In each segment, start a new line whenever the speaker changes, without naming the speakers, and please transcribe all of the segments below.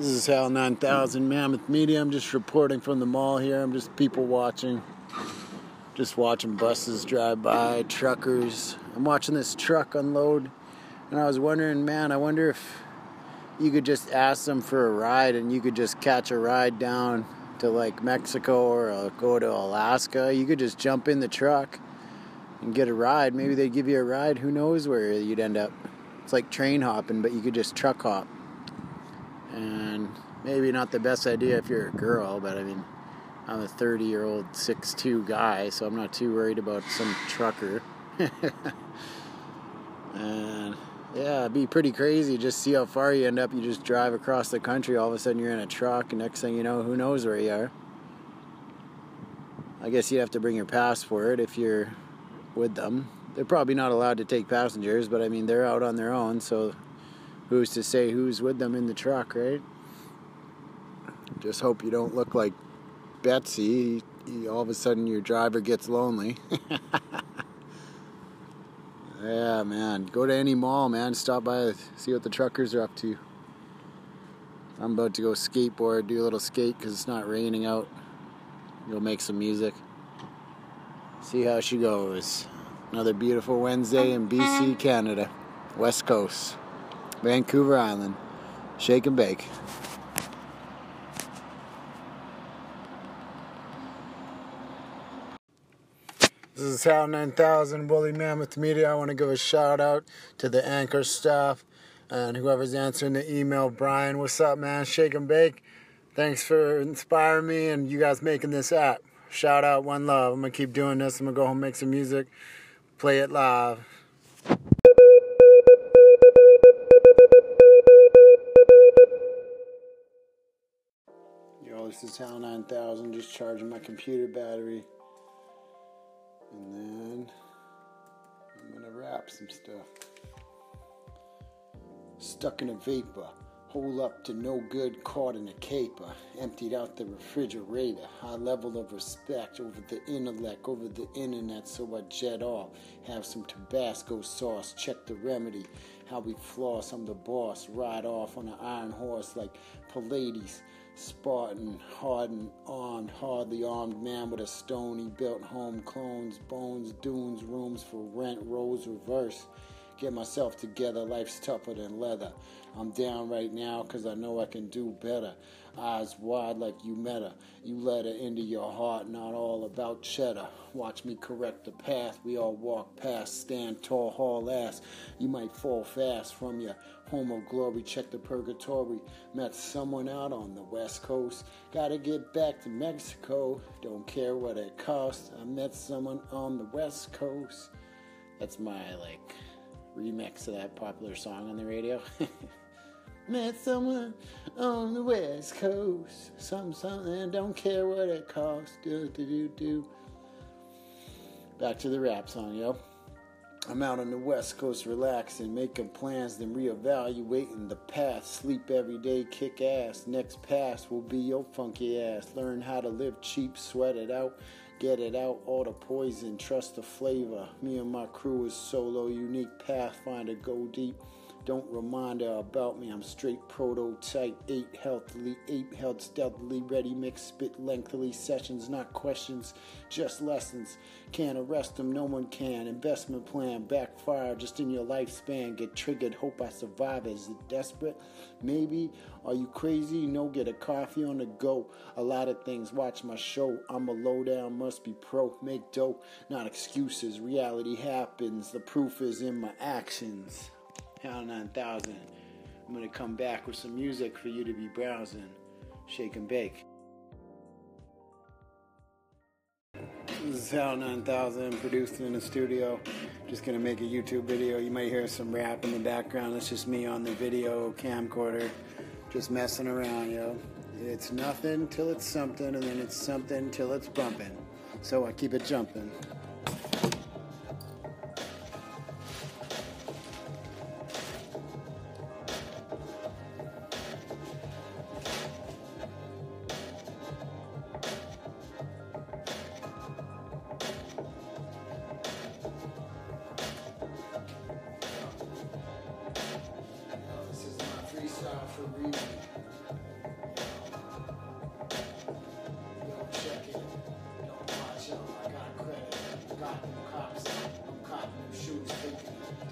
This is Hal 9000 Mammoth Media. I'm just reporting from the mall here. I'm just people watching. Just watching buses drive by, truckers. I'm watching this truck unload. And I was wondering, man, I wonder if you could just ask them for a ride and you could just catch a ride down to like Mexico or uh, go to Alaska. You could just jump in the truck and get a ride. Maybe they'd give you a ride. Who knows where you'd end up. It's like train hopping, but you could just truck hop and maybe not the best idea if you're a girl, but I mean, I'm a 30 year old 6'2 guy, so I'm not too worried about some trucker. and yeah, it'd be pretty crazy. Just see how far you end up. You just drive across the country, all of a sudden you're in a truck, and next thing you know, who knows where you are. I guess you'd have to bring your passport if you're with them. They're probably not allowed to take passengers, but I mean, they're out on their own, so who's to say who's with them in the truck, right? Just hope you don't look like Betsy. All of a sudden, your driver gets lonely. yeah, man. Go to any mall, man. Stop by, see what the truckers are up to. I'm about to go skateboard, do a little skate because it's not raining out. Go make some music. See how she goes. Another beautiful Wednesday in BC, Canada. West Coast. Vancouver Island. Shake and bake. This is Hal 9000 Woolly Mammoth Media. I want to give a shout out to the anchor staff and whoever's answering the email. Brian, what's up, man? Shake and bake. Thanks for inspiring me and you guys making this app. Shout out, one love. I'm gonna keep doing this. I'm gonna go home, make some music, play it live. Yo, this is Hal 9000, just charging my computer battery. And then I'm gonna wrap some stuff. Stuck in a vapor, hole up to no good, caught in a caper. Emptied out the refrigerator, high level of respect over the intellect, over the internet, so I jet off. Have some Tabasco sauce, check the remedy. How we floss, I'm the boss. Ride off on an iron horse like Pallades. Spartan, hardened, armed, hardly armed man with a stony built home, clones, bones, dunes, rooms for rent, roles reverse. Get myself together, life's tougher than leather. I'm down right now because I know I can do better. Eyes wide like you met her. You let her into your heart, not all about cheddar. Watch me correct the path we all walk past. Stand tall, haul ass. You might fall fast from your home of glory. Check the purgatory. Met someone out on the west coast. Gotta get back to Mexico. Don't care what it costs. I met someone on the west coast. That's my like remix of that popular song on the radio. Met someone on the west coast. Something, something, don't care what it costs. Do, do, do, do. Back to the rap song, yo. I'm out on the west coast relaxing, making plans, then reevaluating the path. Sleep every day, kick ass. Next pass will be your funky ass. Learn how to live cheap, sweat it out. Get it out, all the poison, trust the flavor. Me and my crew is solo, unique pathfinder, go deep. Don't remind her about me, I'm straight prototype. Eight healthily, eight held stealthily, ready mix, spit lengthily. Sessions, not questions, just lessons. Can't arrest them, no one can. Investment plan, backfire just in your lifespan. Get triggered, hope I survive. Is it desperate? Maybe. Are you crazy? No, get a coffee on the go. A lot of things, watch my show. I'm a lowdown, must be pro. Make dope, not excuses. Reality happens, the proof is in my actions. Hal 9000. I'm going to come back with some music for you to be browsing. Shake and bake. This is Hal 9000, produced in the studio. Just going to make a YouTube video. You might hear some rap in the background. It's just me on the video camcorder, just messing around, yo. It's nothing till it's something, and then it's something till it's bumping. So I keep it jumping.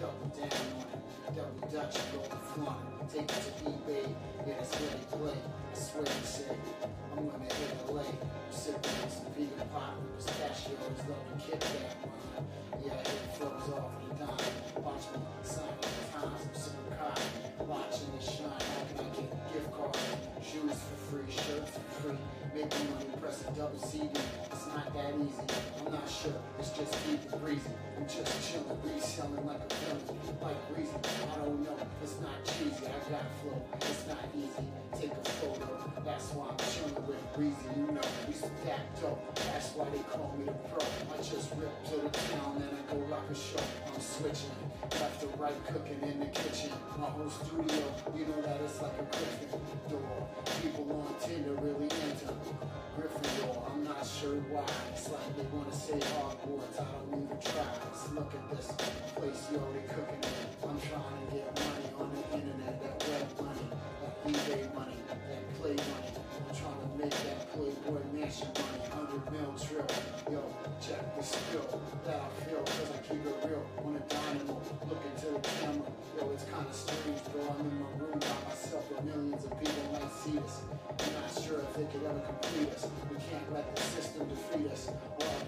double down on it. Double Dutch, go to flaunt Take it to eBay, yeah, that's where they play. I swear to say, I'm gonna hit LA. I'm sipping some vegan pot with pistachios, loving that one. Yeah, it flows off the dime. Watch me sign up times, I'm super caught, watching it shine. Shoes for free, shirts for free. Making money, press a double CD. It's not that easy. I'm not sure. It's just keep it breezy. I'm just chilling, reselling like a villain. Like reason, I don't know. It's not cheesy. I got flow. It's not easy. Take a photo. That's why I'm chilling with Breezy. You know, That's why they call me the pro. I just rip to the town and I go rock a show. I'm switching. Left to right cooking in the kitchen. My whole studio, you know that it's like a Griffin door. People on Tinder really into Gryffindor. I'm not sure why. It's like they wanna say Hogwarts. I don't even try. Look at this place you already cooking in. I'm trying to get money on the internet, that web money, that eBay money, that play money. Make that Playboy Mansion money, 100 mil trill. Yo, check the skill that I feel, cause I keep it real on a dynamo. Looking to the camera, yo, it's kinda strange, though I'm in my room by myself, but millions of people might see this. I'm not sure if they could ever complete us. We can't let the system defeat us,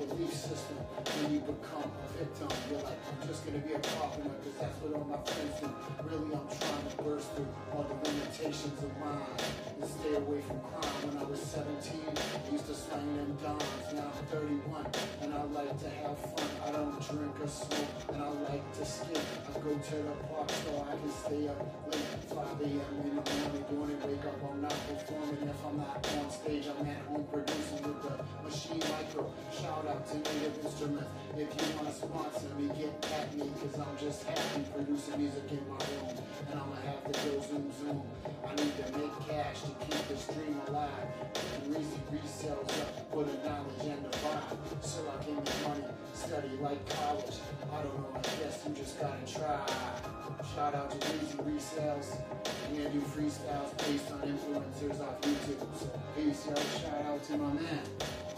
belief system. When you become a victim, you're like, I'm just gonna be a carpenter, cause that's what all my friends do. Really, I'm trying to burst through all the limitations of mine and stay away from crime. When I was 17, I used to slang them dimes. Now I'm 31, and I like to have fun. I don't drink or smoke, and I like to skip. I go to the park so I can stay up late, 5 a.m. in the morning, doing it. Wake up, I'm not performing. If I'm not on stage, I'm at home producing with the Maschine Mikro. Shout out to Native Instruments. If you wanna sponsor me, get at me, cause I'm just happy producing music in my room. And I'ma have to go zoom zoom. I need to make cash to keep this dream alive. And Reezy resells up for the knowledge and the vibe. So I can make money, study like college. I don't know, I guess you just gotta try. Shout out to Reezy Resells. And do freestyles based on influencers off YouTube. So peace, yo. Shout out to my man.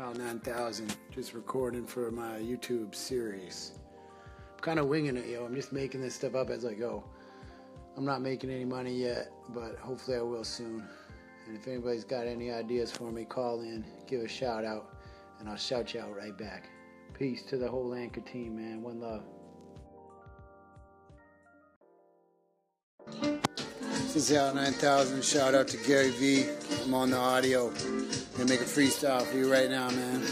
Al 9000, just recording for my YouTube series. I'm kind of winging it, yo. I'm just making this stuff up as I go. I'm not making any money yet, but hopefully I will soon.
And if anybody's got any ideas for me, call in, give a shout out, and I'll shout you out right back. Peace to the whole Anchor team, man. One love.
This is Al 9000. Shout out to Gary V. I'm on the audio. Gonna make a freestyle for you right now, man.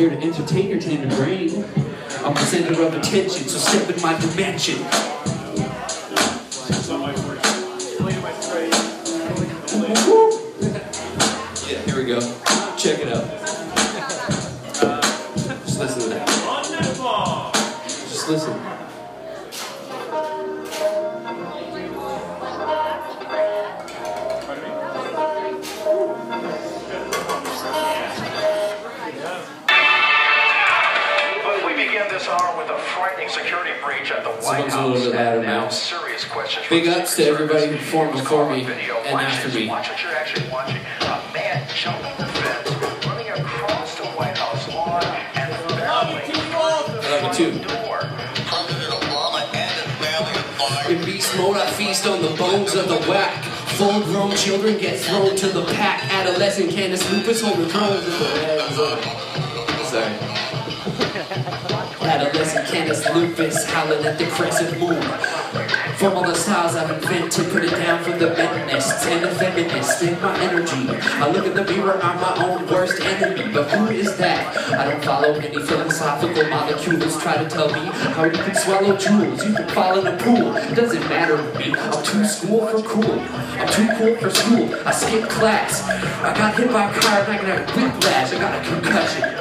Here to entertain your tender brain. I'm the center of attention, so step in my dimension. Yeah, here we go. Check it out. Just listen to that. Just listen.
White
Someone's a
House.
little bit louder
now
now.
serious questions
Big ups to
Secret
everybody who performed
Here's
before me
video.
and
Watch
after me.
Watch what you're actually watching. A man jumping the fence, running across the White House lawn, and barreling through the
I love it too.
front door. And his family are.
In beast mode, I feast on the bones of the whack. Full grown children get thrown to the pack. Adolescent Canis Lupus holding thrones in the hands of. Sorry. Adolescent Canis Lupus howling at the crescent moon. From all the styles I've invented, put it down for the feminists and the feminists in my energy. I look in the mirror, I'm my own worst enemy. But who is that? I don't follow any philosophical molecules. Try to tell me how you can swallow jewels. You can fall in a pool. It doesn't matter to me. I'm too school for cool. I'm too cool for school. I skip class. I got hit by a car and I got whiplash. I got a concussion.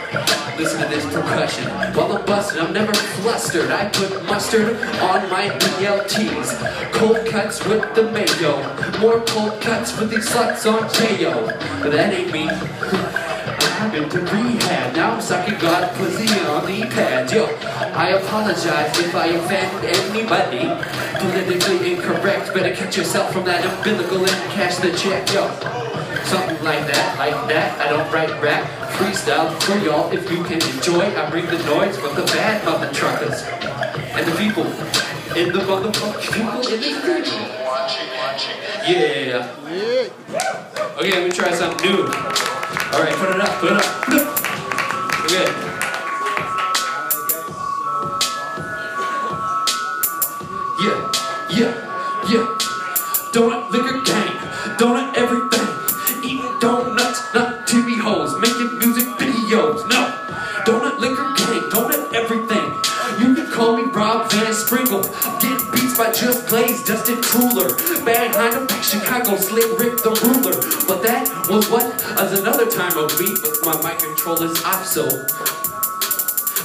Listen to this percussion. While I'm busting, I'm never flustered. I put mustard on my BLTs. Cold cuts with the mayo. More cold cuts with these sluts on J.O. But that ain't me. I've been to rehab. Now I'm sucking God pussy on the pad. Yo, I apologize if I offend anybody. Politically incorrect. Better catch yourself from that umbilical and cash the check. Yo. Something like that, like that. I don't write rap, freestyle for y'all. If you can enjoy, I bring the noise from the bad mother truckers and the people in the motherfucking people in the city. Yeah. Yeah, yeah. Okay, let me try something new. All right, put it up, put it up. Put it up. Dustin Cooler. Behind a Chicago slick Rick the ruler. But that was what? As another time of week, but my mic controller's off, so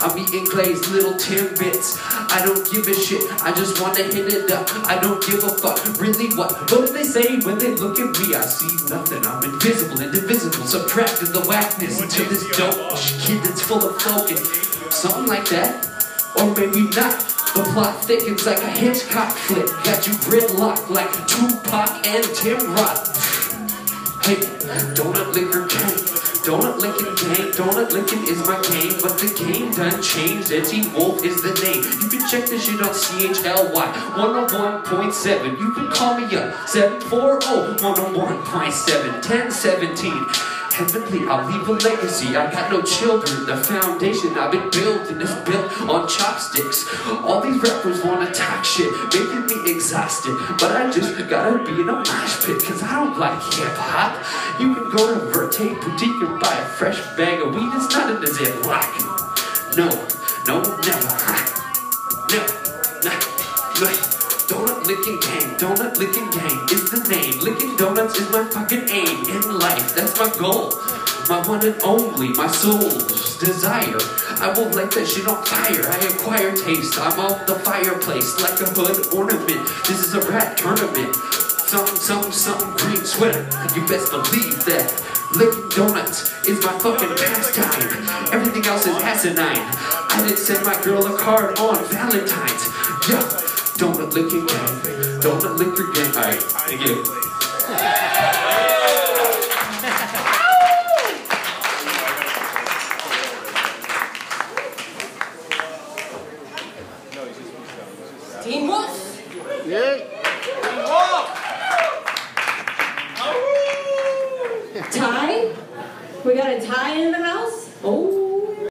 I'm eating glazed little Timbits. I don't give a shit. I just wanna hit it up. I don't give a fuck. Really, what? What do they say when they look at me? I see nothing. I'm invisible, indivisible, subtracting the whackness to this dope kid that's full of focus. Something like that, or maybe not. The plot thickens like a Hitchcock flick. Got you gridlocked like Tupac and Tim Roth. Hey, donut liquor gang, donut licking gang, donut licking is my game, but the game done changed. Eddie Wolf is the name. You can check this shit on CHLY 101.7. You can call me up 740 101.7 1017. Heavenly, I'll leave a legacy. I got no children. The foundation I've been building is built on chopsticks. All these rappers wanna talk shit, making me exhausted. But I just gotta be in a mosh pit, cause I don't like hip hop. You can go to Verte Boutique and buy a fresh bag of weed. It's not in a Ziploc. No, no, never. No, no. Licking gang, donut licking gang is the name. Licking donuts is my fucking aim in life. That's my goal. My one and only, my soul's desire. I will light that shit on fire. I acquire taste. I'm on the fireplace like a hood ornament. This is a rat tournament. Something, something, something green sweater. You best believe that. Licking donuts is my fucking pastime. Everything else is asinine. I didn't send my girl a card on Valentine's. Yeah, donut licking gang. Donut liquor gang. Alright, thank you.